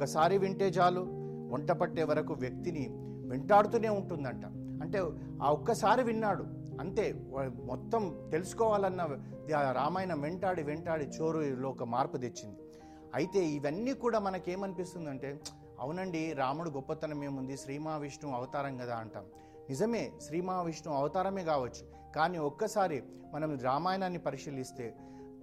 ఒక్కసారి వింటే చాలు. వంట పట్టే వరకు వ్యక్తిని వెంటాడుతూనే ఉంటుందంట. అంటే ఆ ఒక్కసారి విన్నాడు. అంతే మొత్తం తెలుసుకోవాలన్న రామాయణం వెంటాడి వెంటాడి చోరులో ఒక మార్పు తెచ్చింది. అయితే ఇవన్నీ కూడా మనకేమనిపిస్తుందంటే అవునండి రాముడు గొప్పతనం ఏముంది? శ్రీ మహావిష్ణువు అవతారం కదా అంటాం. నిజమే శ్రీ మహావిష్ణువు అవతారమే కావచ్చు. కానీ ఒక్కసారి మనం రామాయణాన్ని పరిశీలిస్తే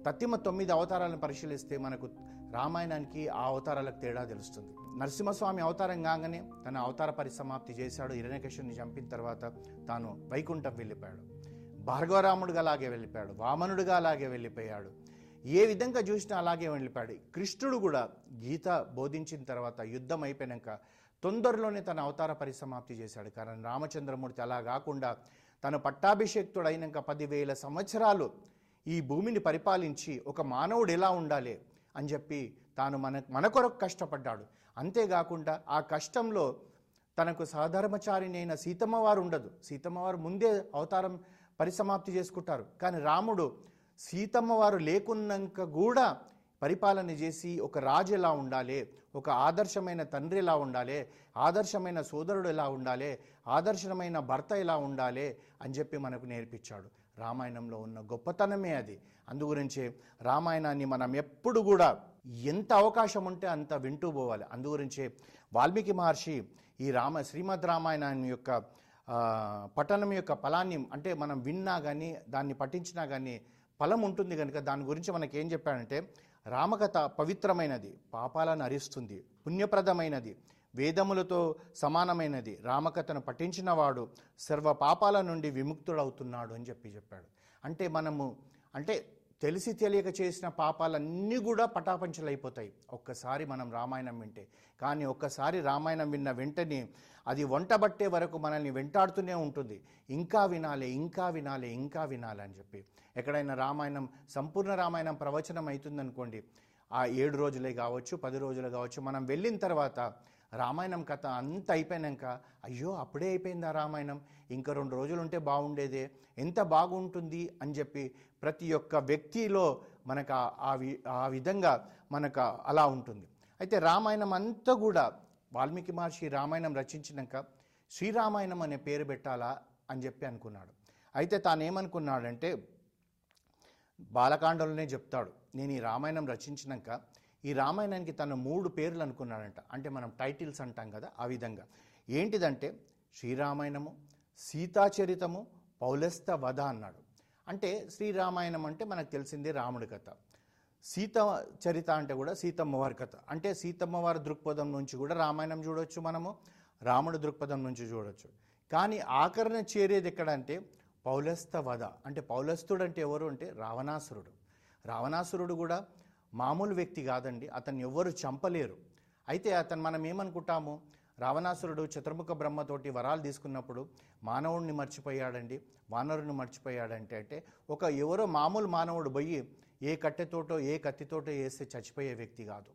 తత్తిమ తొమ్మిది అవతారాలను పరిశీలిస్తే మనకు రామాయణానికి ఆ అవతారాలకు తేడా తెలుస్తుంది. నరసింహస్వామి అవతారం కాగానే తన అవతార పరిసమాప్తి చేశాడు. హిరణ్యకృష్ణుని చంపిన తర్వాత తాను వైకుంఠం వెళ్ళిపోయాడు. భార్గవరాముడుగా అలాగే వెళ్ళిపోయాడు. వామనుడుగా అలాగే వెళ్ళిపోయాడు. ఏ విధంగా చూసినా అలాగే వెళ్ళిపోయాడు. కృష్ణుడు కూడా గీత బోధించిన తర్వాత యుద్ధం అయిపోయాక తొందరలోనే తన అవతార పరిసమాప్తి చేశాడు. కారణం రామచంద్రమూర్తి అలా కాకుండా తను పట్టాభిషేక్తుడైనాక అయినాక పదివేల సంవత్సరాలు ఈ భూమిని పరిపాలించి ఒక మానవుడు ఎలా ఉండాలి? అని చెప్పి తాను మన మన కొరకు కష్టపడ్డాడు. అంతేకాకుండా ఆ కష్టంలో తనకు సహధర్మచారినైన సీతమ్మవారు ఉండదు. సీతమ్మవారు ముందే అవతారం పరిసమాప్తి చేసుకుంటారు. కానీ రాముడు సీతమ్మవారు లేకున్నాక కూడా పరిపాలన చేసి ఒక రాజు ఎలా ఉండాలి ఒక ఆదర్శమైన తండ్రి ఎలా ఉండాలి ఆదర్శమైన సోదరుడు ఎలా ఉండాలి ఆదర్శమైన భర్త ఎలా ఉండాలి అని చెప్పి మనకు నేర్పించాడు. రామాయణంలో ఉన్న గొప్పతనమే అది. అందుగురించే రామాయణాన్ని మనం ఎప్పుడు కూడా ఎంత అవకాశం ఉంటే అంత వింటూ పోవాలి. అందుగురించే వాల్మీకి మహర్షి ఈ రామ శ్రీమద్ రామాయణాన్ని యొక్క పఠనం యొక్క ఫలాన్ని అంటే మనం విన్నా కానీ దాన్ని పఠించినా కానీ ఫలం ఉంటుంది కనుక దాని గురించి మనకి ఏం చెప్పాడంటే రామకథ పవిత్రమైనది పాపాలను అరిస్తుంది పుణ్యప్రదమైనది. వేదములతో సమానమైనది. రామకథను పఠించినవాడు సర్వ పాపాల నుండి విముక్తుడవుతున్నాడు అని చెప్పి చెప్పాడు. అంటే మనము అంటే తెలిసి తెలియక చేసిన పాపాలన్నీ కూడా పటాపంచలైపోతాయి. ఒక్కసారి మనం రామాయణం వింటే. కానీ ఒక్కసారి రామాయణం విన్న వెంటనే అది వంటబట్టే వరకు మనల్ని వెంటాడుతూనే ఉంటుంది. ఇంకా వినాలి ఇంకా వినాలి ఇంకా వినాలి అని చెప్పి. ఎక్కడైనా రామాయణం సంపూర్ణ రామాయణం ప్రవచనం అవుతుందనుకోండి ఆ ఏడు రోజులే కావచ్చు పది రోజులు కావచ్చు మనం వెళ్ళిన తర్వాత రామాయణం కథ అంత అయిపోయాక అయ్యో అప్పుడే అయిపోయిందా రామాయణం. ఇంకా రెండు రోజులు ఉంటే బాగుండేదే. ఎంత బాగుంటుంది అని చెప్పి ప్రతి ఒక్క వ్యక్తిలో మనకు ఆ- ఆ వి- ఆ విధంగా మనకు అలా ఉంటుంది. అయితే రామాయణం అంతా కూడా వాల్మీకి మహర్షి రామాయణం రచించినాక శ్రీరామాయణం అనే పేరు పెట్టాలా అని చెప్పి అనుకున్నాడు. అయితే తానేమనుకున్నాడంటే బాలకాండలోనే చెప్తాడు నేను ఈ రామాయణం రచించినాక ఈ రామాయణానికి తను మూడు పేర్లు అనుకున్నాడంట. అంటే మనం టైటిల్స్ అంటాం కదా ఆ విధంగా. ఏంటిదంటే శ్రీరామాయణము సీతాచరితము పౌలస్త వధ అన్నాడు. అంటే శ్రీరామాయణం అంటే మనకు తెలిసిందే రాముడి కథ. సీత చరిత అంటే కూడా సీతమ్మ వారి కథ. అంటే సీతమ్మ వారి దృక్పథం నుంచి కూడా రామాయణం చూడొచ్చు మనము రాముడి దృక్పథం నుంచి చూడొచ్చు. కానీ ఆకరణ చేరేది ఎక్కడంటే పౌలస్త వధ అంటే పౌలస్తుడు అంటే ఎవరు అంటే రావణాసురుడు. రావణాసురుడు కూడా మామూలు వ్యక్తి కాదండి. అతన్ని ఎవ్వరు చంపలేరు. అయితే అతను మనం ఏమనుకుంటాము? రావణాసురుడు చతుర్ముఖ బ్రహ్మతోటి వరాలు తీసుకున్నప్పుడు మానవుడిని మర్చిపోయాడండి. వానరుని మర్చిపోయాడంటే అంటే ఒక ఎవరో మామూలు మానవుడు పోయి ఏ కట్టెతోటో ఏ కత్తితోటో వేస్తే చచ్చిపోయే వ్యక్తి కాదు.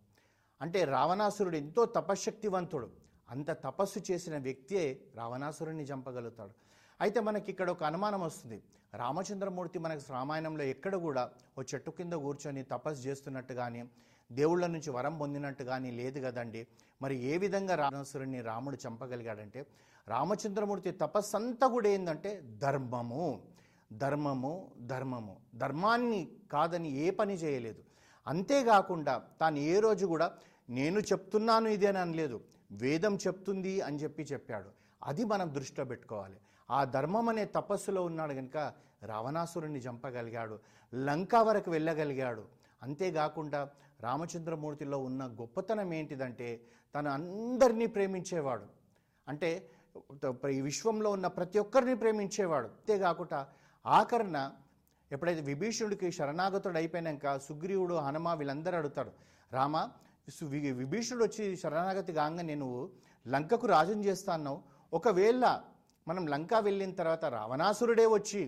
అంటే రావణాసురుడు ఎంతో తపశ్శక్తివంతుడు. అంత తపస్సు చేసిన వ్యక్తియే రావణాసురుడిని చంపగలుగుతాడు. అయితే మనకి ఇక్కడ ఒక అనుమానం వస్తుంది. రామచంద్రమూర్తి మనకు రామాయణంలో ఎక్కడ కూడా ఓ చెట్టు కింద కూర్చొని తపస్సు చేస్తున్నట్టు కానీ దేవుళ్ళ నుంచి వరం పొందినట్టు కానీ లేదు కదండి. మరి ఏ విధంగా రావణాసురుడిని రాముడు చంపగలిగాడంటే రామచంద్రమూర్తి తపస్సు అంతా కూడా ఏంటంటే ధర్మము. ధర్మము ధర్మము. ధర్మాన్ని కాదని ఏ పని చేయలేదు. అంతేకాకుండా తాను ఏ రోజు కూడా నేను చెప్తున్నాను ఇది అని అనలేదు వేదం చెప్తుంది అని చెప్పి చెప్పాడు. అది మనం దృష్టిలో పెట్టుకోవాలి. ఆ ధర్మం అనే తపస్సులో ఉన్నాడు కనుక రావణాసురుణ్ణి చంపగలిగాడు లంక వరకు వెళ్ళగలిగాడు. అంతేకాకుండా రామచంద్రమూర్తిలో ఉన్న గొప్పతనం ఏంటిదంటే తను అందరినీ ప్రేమించేవాడు. అంటే ఈ విశ్వంలో ఉన్న ప్రతి ఒక్కరిని ప్రేమించేవాడు. అంతేకాకుండా ఆఖరణ ఎప్పుడైతే విభీషణుడికి శరణాగతుడు అయిపోయాక సుగ్రీవుడు హనుమ వీళ్ళందరూ అడుగుతాడు రామ విభీషణుడు వచ్చి శరణాగతి కాగానే నువ్వు లంకకు రాజం చేస్తా ఒకవేళ మనం లంక వెళ్ళిన తర్వాత రావణాసురుడే వచ్చి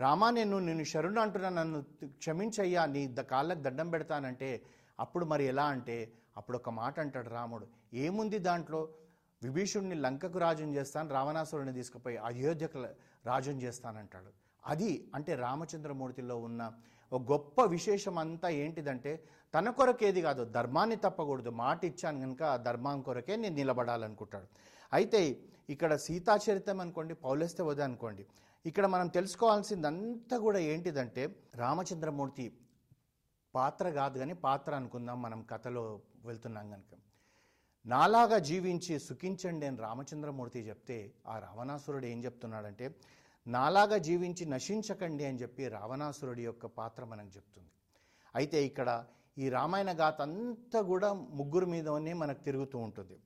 రామా నేను నేను శరణు అంటున్నా నన్ను క్షమించయ్యా నీ ద కాళ్ళకు దండం పెడతానంటే అప్పుడు మరి ఎలా అంటే అప్పుడు ఒక మాట అంటాడు రాముడు. ఏముంది దాంట్లో? విభీషుణ్ణి లంకకు రాజుని చేస్తాను రావణాసురుడిని తీసుకుపోయి అయోధ్యకు రాజుని చేస్తానంటాడు. అది అంటే రామచంద్రమూర్తిలో ఉన్న ఒక గొప్ప విశేషం అంతా ఏంటిదంటే తన కొరకేది కాదు ధర్మాన్ని తప్పకూడదు. మాట ఇచ్చాను కనుక ఆ ధర్మం కొరకే నేను నిలబడాలనుకుంటాడు. అయితే ఇక్కడ సీతాచరితం అనుకోండి పౌలస్తే వద అనుకోండి. ఇక్కడ మనం తెలుసుకోవాల్సిందంతా కూడా ఏంటిదంటే రామచంద్రమూర్తి పాత్ర కాదు కానీ పాత్ర అనుకుందాం మనం కథలో వెళ్తున్నాం కనుక నాలాగా జీవించి సుఖించండి అని రామచంద్రమూర్తి చెప్తే ఆ రావణాసురుడు ఏం చెప్తున్నాడంటే నాలాగా జీవించి నశించకండి అని చెప్పి రావణాసురుడి యొక్క పాత్ర మనకు చెప్తుంది. అయితే ఇక్కడ ఈ రామాయణ గాథ అంతా కూడా ముగ్గురు మీదనే మనకు తిరుగుతూ ఉంటుంది.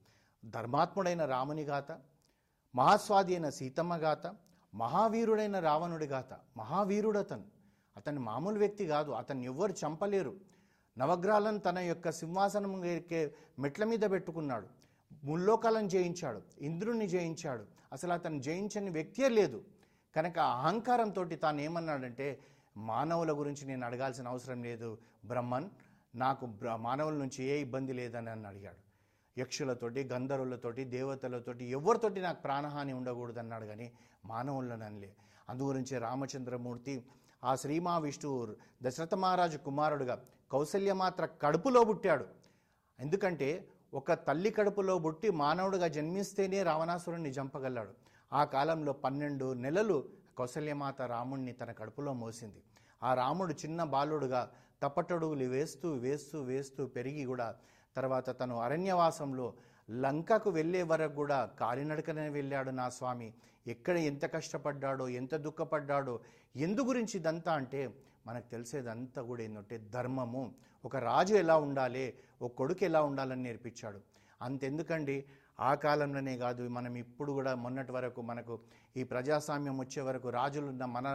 ధర్మాత్ముడైన రాముని గాథ మహాస్వాది అయిన సీతమ్మ గాథ మహావీరుడైన రావణుడి గాథ మహావీరుడు అతను అతని మామూలు వ్యక్తి కాదు అతన్ని ఎవ్వరు చంపలేరు. నవగ్రహాలను తన యొక్క సింహాసనం ఎక్కే మెట్ల మీద పెట్టుకున్నాడు. ముల్లోకాలను జయించాడు ఇంద్రుణ్ణి జయించాడు. అసలు అతను జయించని వ్యక్తే లేదు. కనుక అహంకారంతో తాను ఏమన్నాడంటే మానవుల గురించి నేను అడగాల్సిన అవసరం లేదు బ్రహ్మన్ నాకు బ్ర- మానవుల నుంచి ఏ ఇబ్బంది లేదని అని అడిగాడు. యక్షులతోటి గంధర్వులతోటి దేవతలతోటి ఎవరితోటి నాకు ప్రాణహాని ఉండకూడదు అన్నాడు కానీ మానవులను అనలే. అందు గురించి రామచంద్రమూర్తి ఆ శ్రీ మహావిష్ణువు దశరథ మహారాజు కుమారుడుగా కౌసల్య మాత్ర కడుపులో పుట్టాడు. ఎందుకంటే ఒక తల్లి కడుపులో పుట్టి మానవుడిగా జన్మిస్తేనే రావణాసురుణ్ణి చంపగలడు. ఆ కాలంలో పన్నెండు నెలలు కౌసల్యమాత రాముణ్ణి తన కడుపులో మోసింది. ఆ రాముడు చిన్న బాలుడుగా తప్పటడుగులు వేస్తూ వేస్తూ వేస్తూ పెరిగి కూడా తర్వాత తను అరణ్యవాసంలో లంకకు వెళ్ళే వరకు కూడా కాలినడకనే వెళ్ళాడు నా స్వామి. ఎక్కడ ఎంత కష్టపడ్డాడో ఎంత దుఃఖపడ్డాడో ఎందు గురించి ఇదంతా అంటే మనకు తెలిసేదంతా కూడా ఏంటంటే ధర్మము. ఒక రాజు ఎలా ఉండాలి ఒక కొడుకు ఎలా ఉండాలని నేర్పించాడు. అంతెందుకండి? ఆ కాలంలోనే కాదు మనం ఇప్పుడు కూడా మొన్నటి వరకు మనకు ఈ ప్రజాస్వామ్యం వచ్చే వరకు రాజులున్న మన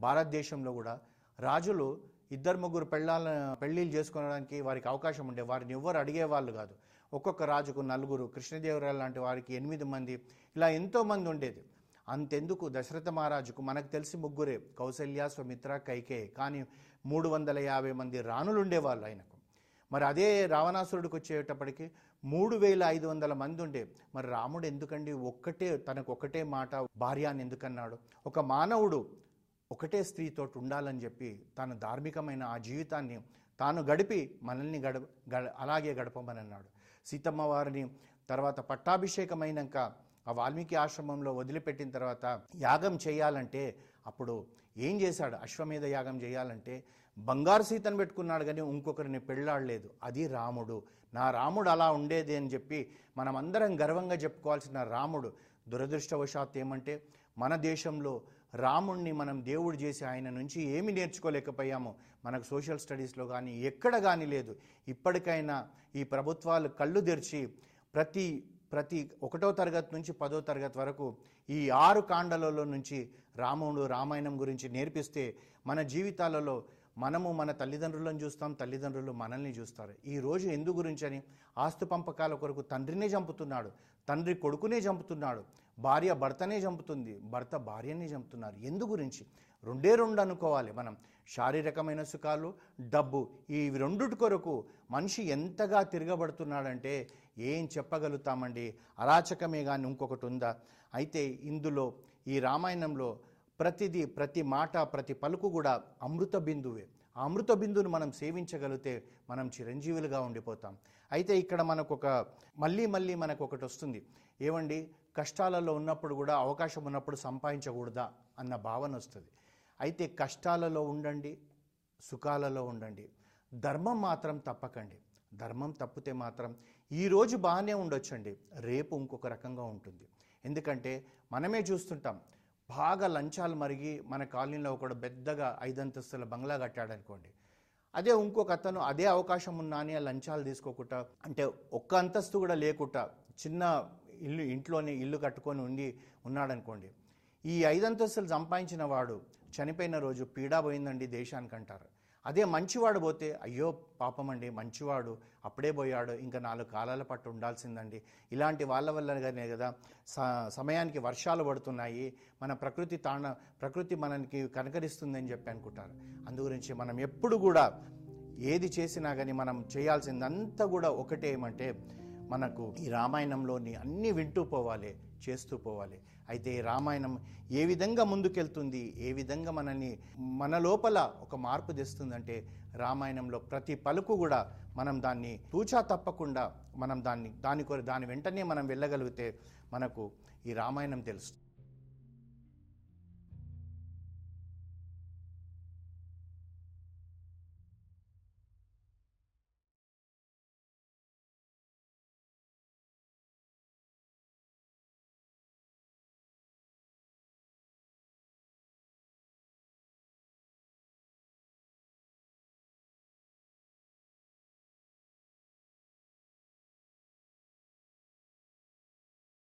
భారతదేశంలో కూడా రాజులు ఇద్దరు ముగ్గురు పెళ్ళాల పెళ్ళిళ్ళు చేసుకోవడానికి వారికి అవకాశం ఉండే వారిని ఎవ్వరు అడిగేవాళ్ళు కాదు. ఒక్కొక్క రాజుకు నలుగురు కృష్ణదేవరాయలు లాంటి వారికి ఎనిమిది మంది ఇలా ఎంతో మంది ఉండేది. అంతెందుకు దశరథ మహారాజుకు మనకు తెలిసి ముగ్గురే కౌశల్య స్వమిత్ర కైకే కానీ మూడు వందల యాభై మంది రాణులు ఉండేవాళ్ళు ఆయనకు. మరి అదే రావణాసురుడికి వచ్చేటప్పటికి మూడు వేల ఐదు వందల మంది ఉండే. మరి రాముడు ఎందుకండి ఒక్కటే తనకు ఒక్కటే మాట భార్య అని ఎందుకన్నాడు? ఒక మానవుడు ఒకటే స్త్రీతో ఉండాలని చెప్పి తాను ధార్మికమైన ఆ జీవితాన్ని తాను గడిపి మనల్ని గడప గడ అలాగే గడపమని అన్నాడు సీతమ్మ వారిని తర్వాత పట్టాభిషేకమైనాక ఆ వాల్మీకి ఆశ్రమంలో వదిలిపెట్టిన తర్వాత యాగం చేయాలంటే అప్పుడు ఏం చేశాడు? అశ్వమేధ యాగం చేయాలంటే బంగారు సీతను పెట్టుకున్నాడు కానీ ఇంకొకరిని పెళ్ళాడలేదు. అది రాముడు. నా రాముడు అలా ఉండేది అని చెప్పి మనం అందరం గర్వంగా చెప్పుకోవాల్సిన రాముడు దురదృష్టవశాత్తు ఏమంటే మన దేశంలో రాముణ్ణి మనం దేవుడు చేసి ఆయన నుంచి ఏమి నేర్చుకోలేకపోయామో మనకు సోషల్ స్టడీస్లో కానీ ఎక్కడ కానీ లేదు. ఇప్పటికైనా ఈ ప్రభుత్వాలు కళ్ళు తెరిచి ప్రతి ప్రతి ఒకటో తరగతి నుంచి పదో తరగతి వరకు ఈ ఆరు కాండలలో నుంచి రాముడు రామాయణం గురించి నేర్పిస్తే మన జీవితాలలో మనము మన తల్లిదండ్రులను చూస్తాం తల్లిదండ్రులు మనల్ని చూస్తారు. ఈ రోజు ఎందు గురించి అని ఆస్తు పంపకాల కొరకు తండ్రినే చంపుతున్నాడు. తండ్రి కొడుకునే చంపుతున్నాడు. భార్య భర్తనే చంపుతుంది. భర్త భార్యనే చంపుతున్నారు. ఎందు గురించి? రెండే రెండు అనుకోవాలి మనం. శారీరకమైన సుఖాలు డబ్బు ఈ రెండుటి కొరకు మనిషి ఎంతగా తిరగబడుతున్నాడంటే ఏం చెప్పగలుగుతామండి? అరాచకమే కానీ ఇంకొకటి ఉందా? అయితే ఇందులో ఈ రామాయణంలో ప్రతిదీ ప్రతి మాట ప్రతి పలుకు కూడా అమృత బిందువే. ఆ అమృత బిందువును మనం సేవించగలిగితే మనం చిరంజీవులుగా ఉండిపోతాం. అయితే ఇక్కడ మనకు ఒక మళ్ళీ మళ్ళీ మనకు ఒకటి వస్తుంది. ఏమండి కష్టాలలో ఉన్నప్పుడు కూడా అవకాశం ఉన్నప్పుడు సంపాదించకూడదా అన్న భావన వస్తుంది. అయితే కష్టాలలో ఉండండి సుఖాలలో ఉండండి. ధర్మం మాత్రం తప్పకండి. ధర్మం తప్పితే మాత్రం ఈరోజు బాగానే ఉండొచ్చండి. రేపు ఇంకొక రకంగా ఉంటుంది. ఎందుకంటే మనమే చూస్తుంటాం. బాగా లంచాలు మరిగి మన కాలనీలో ఒకడు పెద్దగా ఐదంతస్తుల బంగ్లా కట్టాడనుకోండి. అదే ఇంకొక అతను అదే అవకాశం ఉన్నా అని ఆ లంచాలు తీసుకోకుండా అంటే ఒక్క అంతస్తు కూడా లేకుండా చిన్న ఇల్లు ఇంట్లోనే ఇల్లు కట్టుకొని ఉండి ఉన్నాడనుకోండి. ఈ ఐదంతస్తులు సంపాదించిన వాడు చనిపోయిన రోజు పీడా పోయిందండి దేశానికి అంటారు అదే మంచివాడు పోతే అయ్యో పాపమండి మంచివాడు అప్పుడే పోయాడు ఇంకా నాలుగు కాలాల పట్టు ఉండాల్సిందండి. ఇలాంటి వాళ్ళ వల్లనే కదా స- సమయానికి వర్షాలు పడుతున్నాయి మన ప్రకృతి తాణ ప్రకృతి మనకి కనకరిస్తుందని చెప్పి అనుకుంటారు. అందు గురించి మనం ఎప్పుడు కూడా ఏది చేసినా కానీ మనం చేయాల్సిందంతా కూడా ఒకటే ఏమంటే మనకు ఈ రామాయణంలోని అన్నీ వింటూ పోవాలి చేస్తూ పోవాలి. అయితే రామాయణం ఏ విధంగా ముందుకెళ్తుంది ఏ విధంగా మనల్ని మన లోపల ఒక మార్పు తెస్తుందంటే రామాయణంలో ప్రతి పలుకు కూడా మనం దాన్ని తూచా తప్పకుండా మనం దాన్ని దాని కొర దాని వెంటనే మనం వెళ్ళగలిగితే మనకు ఈ రామాయణం తెలుస్తుంది.